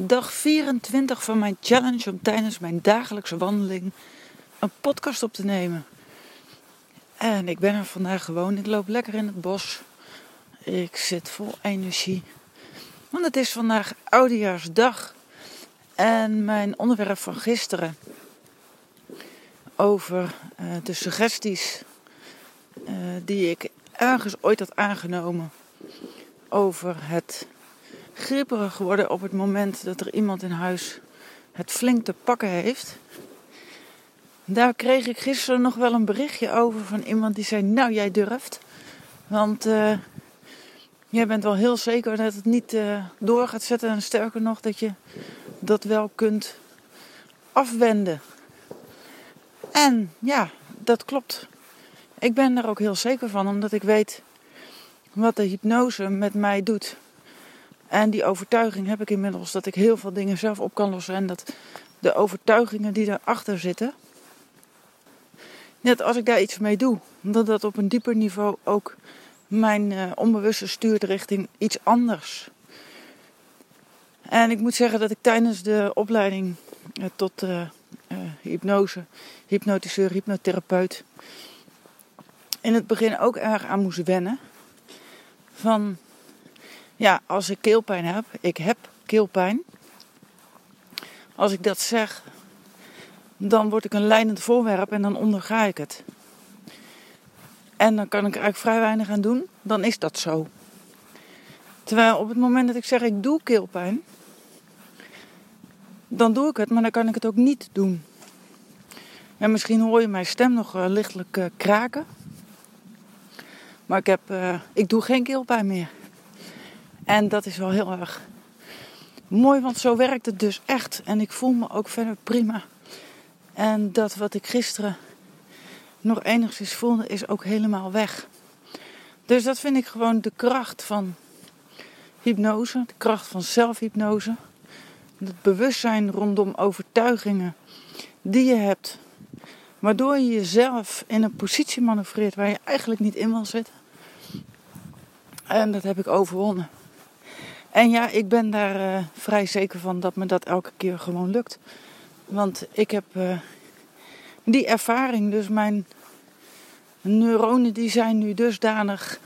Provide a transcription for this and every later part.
Dag 24 van mijn challenge om tijdens mijn dagelijkse wandeling een podcast op te nemen. En ik ben er vandaag gewoon. Ik loop lekker in het bos. Ik zit vol energie. Want het is vandaag Oudejaarsdag. En mijn onderwerp van gisteren over uh, de suggesties uh, die ik ergens ooit had aangenomen over het gripperig worden op het moment dat er iemand in huis het flink te pakken heeft. Daar kreeg ik gisteren nog wel een berichtje over van iemand die zei: Nou, jij durft. Want uh, jij bent wel heel zeker dat het niet uh, door gaat zetten. En sterker nog, dat je dat wel kunt afwenden. En ja, dat klopt. Ik ben er ook heel zeker van, omdat ik weet wat de hypnose met mij doet. En die overtuiging heb ik inmiddels dat ik heel veel dingen zelf op kan lossen. En dat de overtuigingen die erachter zitten, net als ik daar iets mee doe, dat dat op een dieper niveau ook mijn uh, onbewuste stuurt richting iets anders. En ik moet zeggen dat ik tijdens de opleiding uh, tot uh, hypnose, hypnotiseur, hypnotherapeut, in het begin ook erg aan moest wennen. Van ja, als ik keelpijn heb, ik heb keelpijn. Als ik dat zeg, dan word ik een leidend voorwerp en dan onderga ik het. En dan kan ik er eigenlijk vrij weinig aan doen, dan is dat zo. Terwijl op het moment dat ik zeg ik doe keelpijn, dan doe ik het, maar dan kan ik het ook niet doen. En misschien hoor je mijn stem nog uh, lichtelijk uh, kraken. Maar ik, heb, uh, ik doe geen keelpijn meer. En dat is wel heel erg mooi, want zo werkt het dus echt. En ik voel me ook verder prima. En dat wat ik gisteren nog enigszins voelde, is ook helemaal weg. Dus dat vind ik gewoon de kracht van hypnose, de kracht van zelfhypnose. Het bewustzijn rondom overtuigingen die je hebt, waardoor je jezelf in een positie manoeuvreert waar je eigenlijk niet in wil zitten. En dat heb ik overwonnen. En ja, ik ben daar uh, vrij zeker van dat me dat elke keer gewoon lukt. Want ik heb uh, die ervaring, dus mijn neuronen die zijn nu dusdanig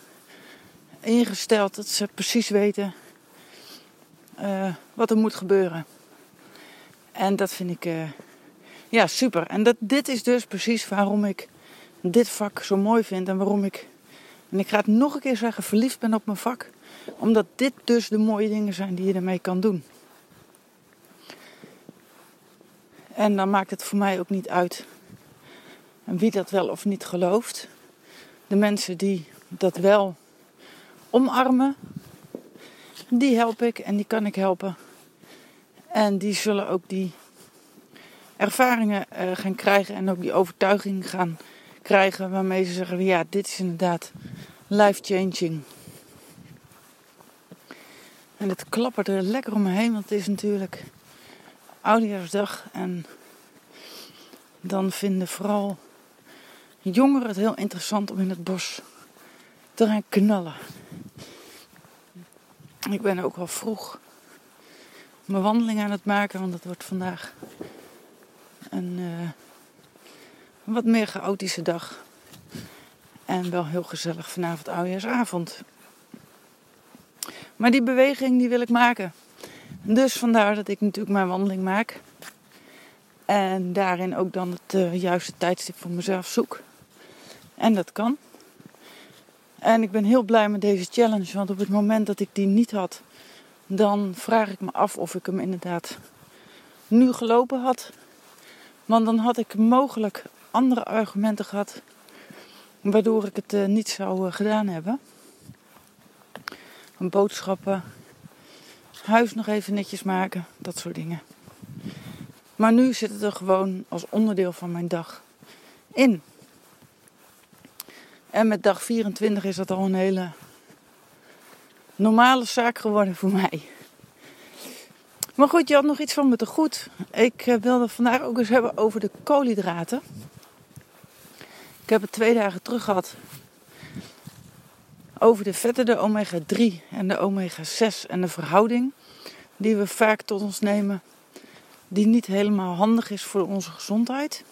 ingesteld dat ze precies weten uh, wat er moet gebeuren. En dat vind ik ja, super. En dat, dit is dus precies waarom ik dit vak zo mooi vind en waarom ik, en ik ga het nog een keer zeggen, verliefd ben op mijn vak omdat dit dus de mooie dingen zijn die je ermee kan doen. En dan maakt het voor mij ook niet uit wie dat wel of niet gelooft. De mensen die dat wel omarmen, die help ik en die kan ik helpen. En die zullen ook die ervaringen uh, gaan krijgen en ook die overtuiging gaan krijgen waarmee ze zeggen: ja, dit is inderdaad life-changing. En het klappert er lekker om me heen, want het is natuurlijk oudejaarsdag. En dan vinden vooral jongeren het heel interessant om in het bos te gaan knallen. Ik ben ook al vroeg mijn wandeling aan het maken, want het wordt vandaag een, een wat meer chaotische dag. En wel heel gezellig vanavond oudejaarsavond. Maar die beweging die wil ik maken. Dus vandaar dat ik natuurlijk mijn wandeling maak. En daarin ook dan het uh, juiste tijdstip voor mezelf zoek. En dat kan. En ik ben heel blij met deze challenge. Want op het moment dat ik die niet had, dan vraag ik me af of ik hem inderdaad nu gelopen had. Want dan had ik mogelijk andere argumenten gehad. Waardoor ik het uh, niet zou uh, gedaan hebben boodschappen, huis nog even netjes maken, dat soort dingen. Maar nu zit het er gewoon als onderdeel van mijn dag in. En met dag 24 is dat al een hele normale zaak geworden voor mij. Maar goed, je had nog iets van me te goed. Ik eh, wilde vandaag ook eens hebben over de koolhydraten. Ik heb het twee dagen terug gehad over de vetten, de omega-3 en de omega-6 en de verhouding die we vaak tot ons nemen, die niet helemaal handig is voor onze gezondheid.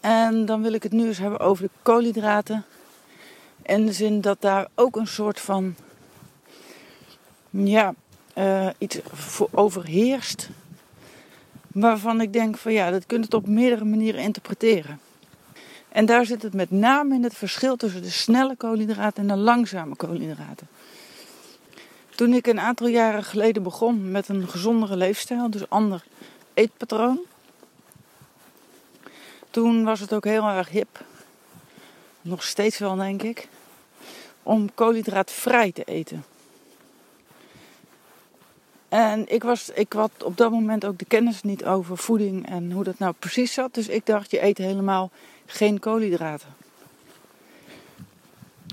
En dan wil ik het nu eens hebben over de koolhydraten. In de zin dat daar ook een soort van ja, uh, iets voor overheerst. Waarvan ik denk van ja, dat kunt het op meerdere manieren interpreteren. En daar zit het met name in het verschil tussen de snelle koolhydraten en de langzame koolhydraten. Toen ik een aantal jaren geleden begon met een gezondere leefstijl, dus ander eetpatroon. Toen was het ook heel erg hip, nog steeds wel denk ik, om koolhydraatvrij te eten. En ik, was, ik had op dat moment ook de kennis niet over voeding en hoe dat nou precies zat. Dus ik dacht, je eet helemaal geen koolhydraten.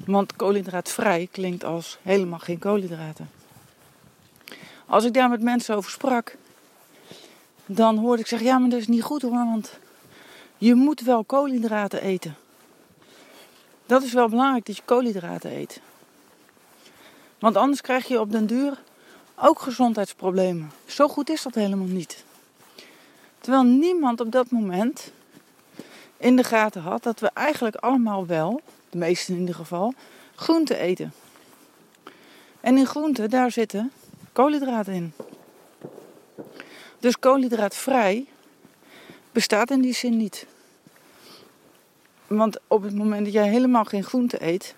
Want koolhydraatvrij klinkt als helemaal geen koolhydraten. Als ik daar met mensen over sprak, dan hoorde ik zeggen: Ja, maar dat is niet goed hoor, want je moet wel koolhydraten eten. Dat is wel belangrijk dat je koolhydraten eet. Want anders krijg je op den duur ook gezondheidsproblemen. Zo goed is dat helemaal niet. Terwijl niemand op dat moment in de gaten had dat we eigenlijk allemaal wel, de meesten in ieder geval, groente eten. En in groente, daar zitten koolhydraten in. Dus koolhydraatvrij bestaat in die zin niet. Want op het moment dat jij helemaal geen groente eet,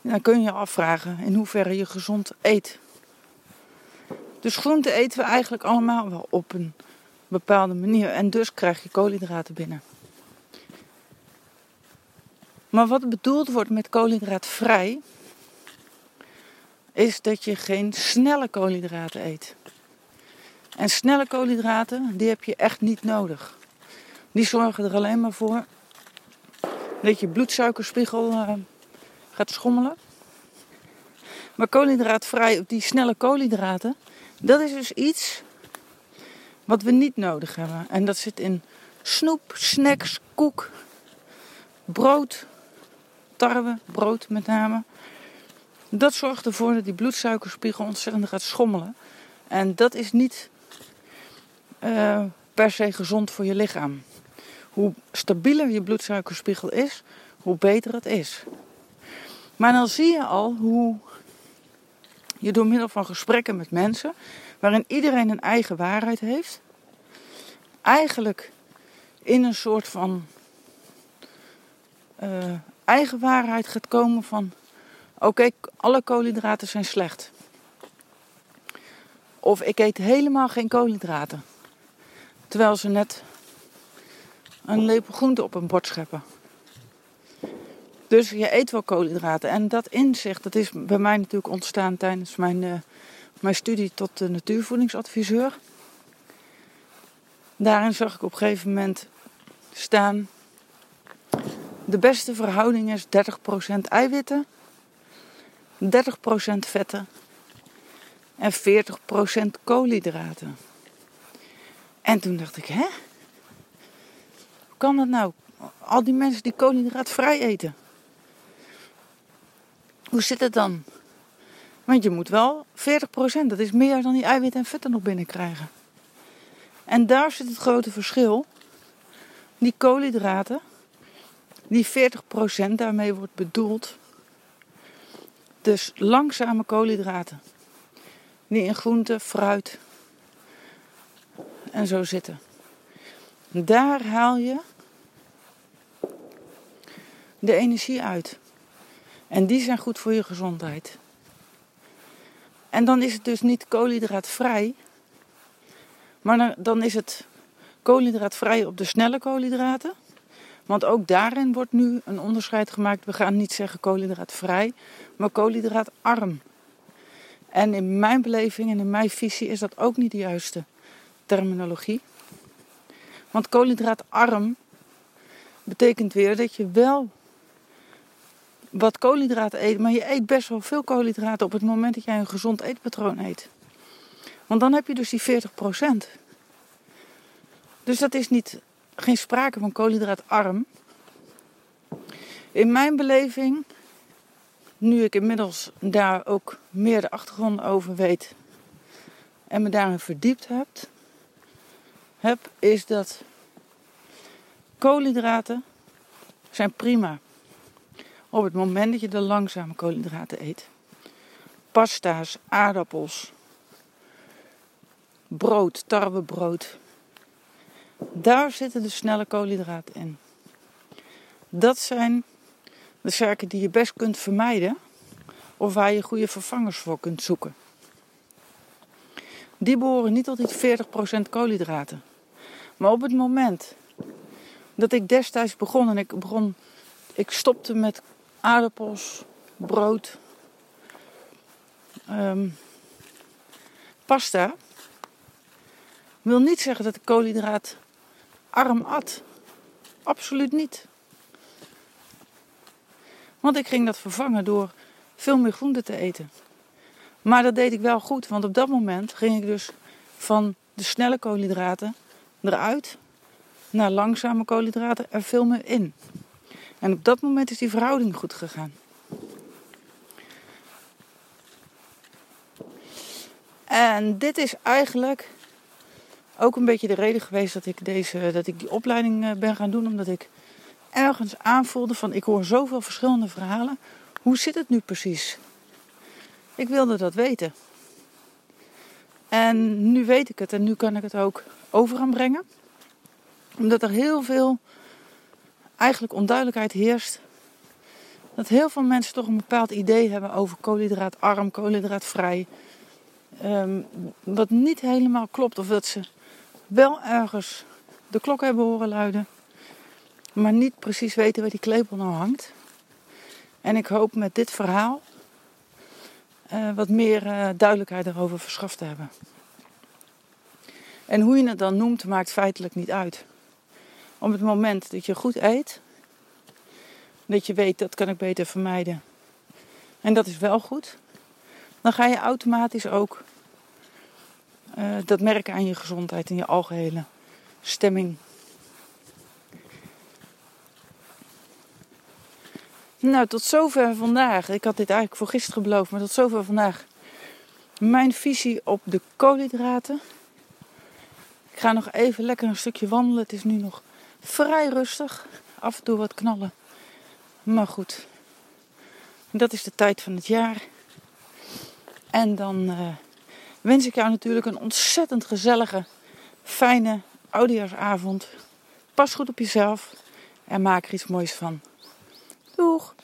dan kun je je afvragen in hoeverre je gezond eet. Dus groente eten we eigenlijk allemaal wel op een bepaalde manier. En dus krijg je koolhydraten binnen. Maar wat bedoeld wordt met koolhydraatvrij, is dat je geen snelle koolhydraten eet. En snelle koolhydraten, die heb je echt niet nodig. Die zorgen er alleen maar voor dat je bloedsuikerspiegel uh, gaat schommelen. Maar koolhydraatvrij, die snelle koolhydraten, dat is dus iets wat we niet nodig hebben. En dat zit in snoep, snacks, koek, brood, tarwe, brood met name. Dat zorgt ervoor dat die bloedsuikerspiegel ontzettend gaat schommelen. En dat is niet uh, per se gezond voor je lichaam. Hoe stabieler je bloedsuikerspiegel is, hoe beter het is. Maar dan zie je al hoe je door middel van gesprekken met mensen, waarin iedereen een eigen waarheid heeft, eigenlijk in een soort van uh, eigen waarheid gaat komen van oké, alle koolhydraten zijn slecht. Of ik eet helemaal geen koolhydraten. Terwijl ze net een lepel groente op een bord scheppen. Dus je eet wel koolhydraten. En dat inzicht dat is bij mij natuurlijk ontstaan tijdens mijn, uh, mijn studie tot natuurvoedingsadviseur. Daarin zag ik op een gegeven moment staan... De beste verhouding is 30% eiwitten, 30% vetten en 40% koolhydraten. En toen dacht ik, hè? Hoe kan dat nou? Al die mensen die koolhydraatvrij eten. Hoe zit het dan? Want je moet wel 40%, dat is meer dan die eiwitten en vetten nog binnenkrijgen. En daar zit het grote verschil. Die koolhydraten, die 40% daarmee wordt bedoeld. Dus langzame koolhydraten. Die in groente, fruit en zo zitten. Daar haal je de energie uit. En die zijn goed voor je gezondheid. En dan is het dus niet koolhydraatvrij, maar dan is het koolhydraatvrij op de snelle koolhydraten. Want ook daarin wordt nu een onderscheid gemaakt. We gaan niet zeggen koolhydraatvrij, maar koolhydraatarm. En in mijn beleving en in mijn visie is dat ook niet de juiste terminologie. Want koolhydraatarm betekent weer dat je wel wat koolhydraten eet, maar je eet best wel veel koolhydraten op het moment dat jij een gezond eetpatroon eet. Want dan heb je dus die 40%. Dus dat is niet, geen sprake van koolhydraatarm. In mijn beleving nu ik inmiddels daar ook meer de achtergrond over weet en me daarin verdiept heb, heb is dat koolhydraten zijn prima op het moment dat je de langzame koolhydraten eet. Pasta's, aardappels, brood, tarwebrood. Daar zitten de snelle koolhydraten in. Dat zijn de zaken die je best kunt vermijden of waar je goede vervangers voor kunt zoeken. Die behoren niet tot die 40% koolhydraten. Maar op het moment dat ik destijds begon en ik begon, ik stopte met aardappels, brood, um, pasta, wil niet zeggen dat ik koolhydraat arm at. Absoluut niet. Want ik ging dat vervangen door veel meer groente te eten. Maar dat deed ik wel goed, want op dat moment ging ik dus van de snelle koolhydraten eruit naar langzame koolhydraten er veel meer in. En op dat moment is die verhouding goed gegaan. En dit is eigenlijk ook een beetje de reden geweest dat ik, deze, dat ik die opleiding eh, ben gaan doen. Omdat ik ergens aanvoelde van ik hoor zoveel verschillende verhalen. Hoe zit het nu precies? Ik wilde dat weten. En nu weet ik het en nu kan ik het ook over gaan brengen. Omdat er heel veel eigenlijk onduidelijkheid heerst. Dat heel veel mensen toch een bepaald idee hebben over koolhydraatarm, koolhydraatvrij. Um, wat niet helemaal klopt. Of dat ze wel ergens de klok hebben horen luiden. Maar niet precies weten waar die klepel nou hangt. En ik hoop met dit verhaal uh, wat meer uh, duidelijkheid erover verschaft te hebben. En hoe je het dan noemt, maakt feitelijk niet uit. Op het moment dat je goed eet, dat je weet dat kan ik beter vermijden. En dat is wel goed. Dan ga je automatisch ook uh, dat merken aan je gezondheid en je algehele stemming. Nou, tot zover vandaag. Ik had dit eigenlijk voor gisteren beloofd, maar tot zover vandaag. Mijn visie op de koolhydraten. Ik ga nog even lekker een stukje wandelen. Het is nu nog vrij rustig. Af en toe wat knallen. Maar goed, dat is de tijd van het jaar. En dan uh, wens ik jou natuurlijk een ontzettend gezellige, fijne oudejaarsavond. Pas goed op jezelf en maak er iets moois van. Doeg!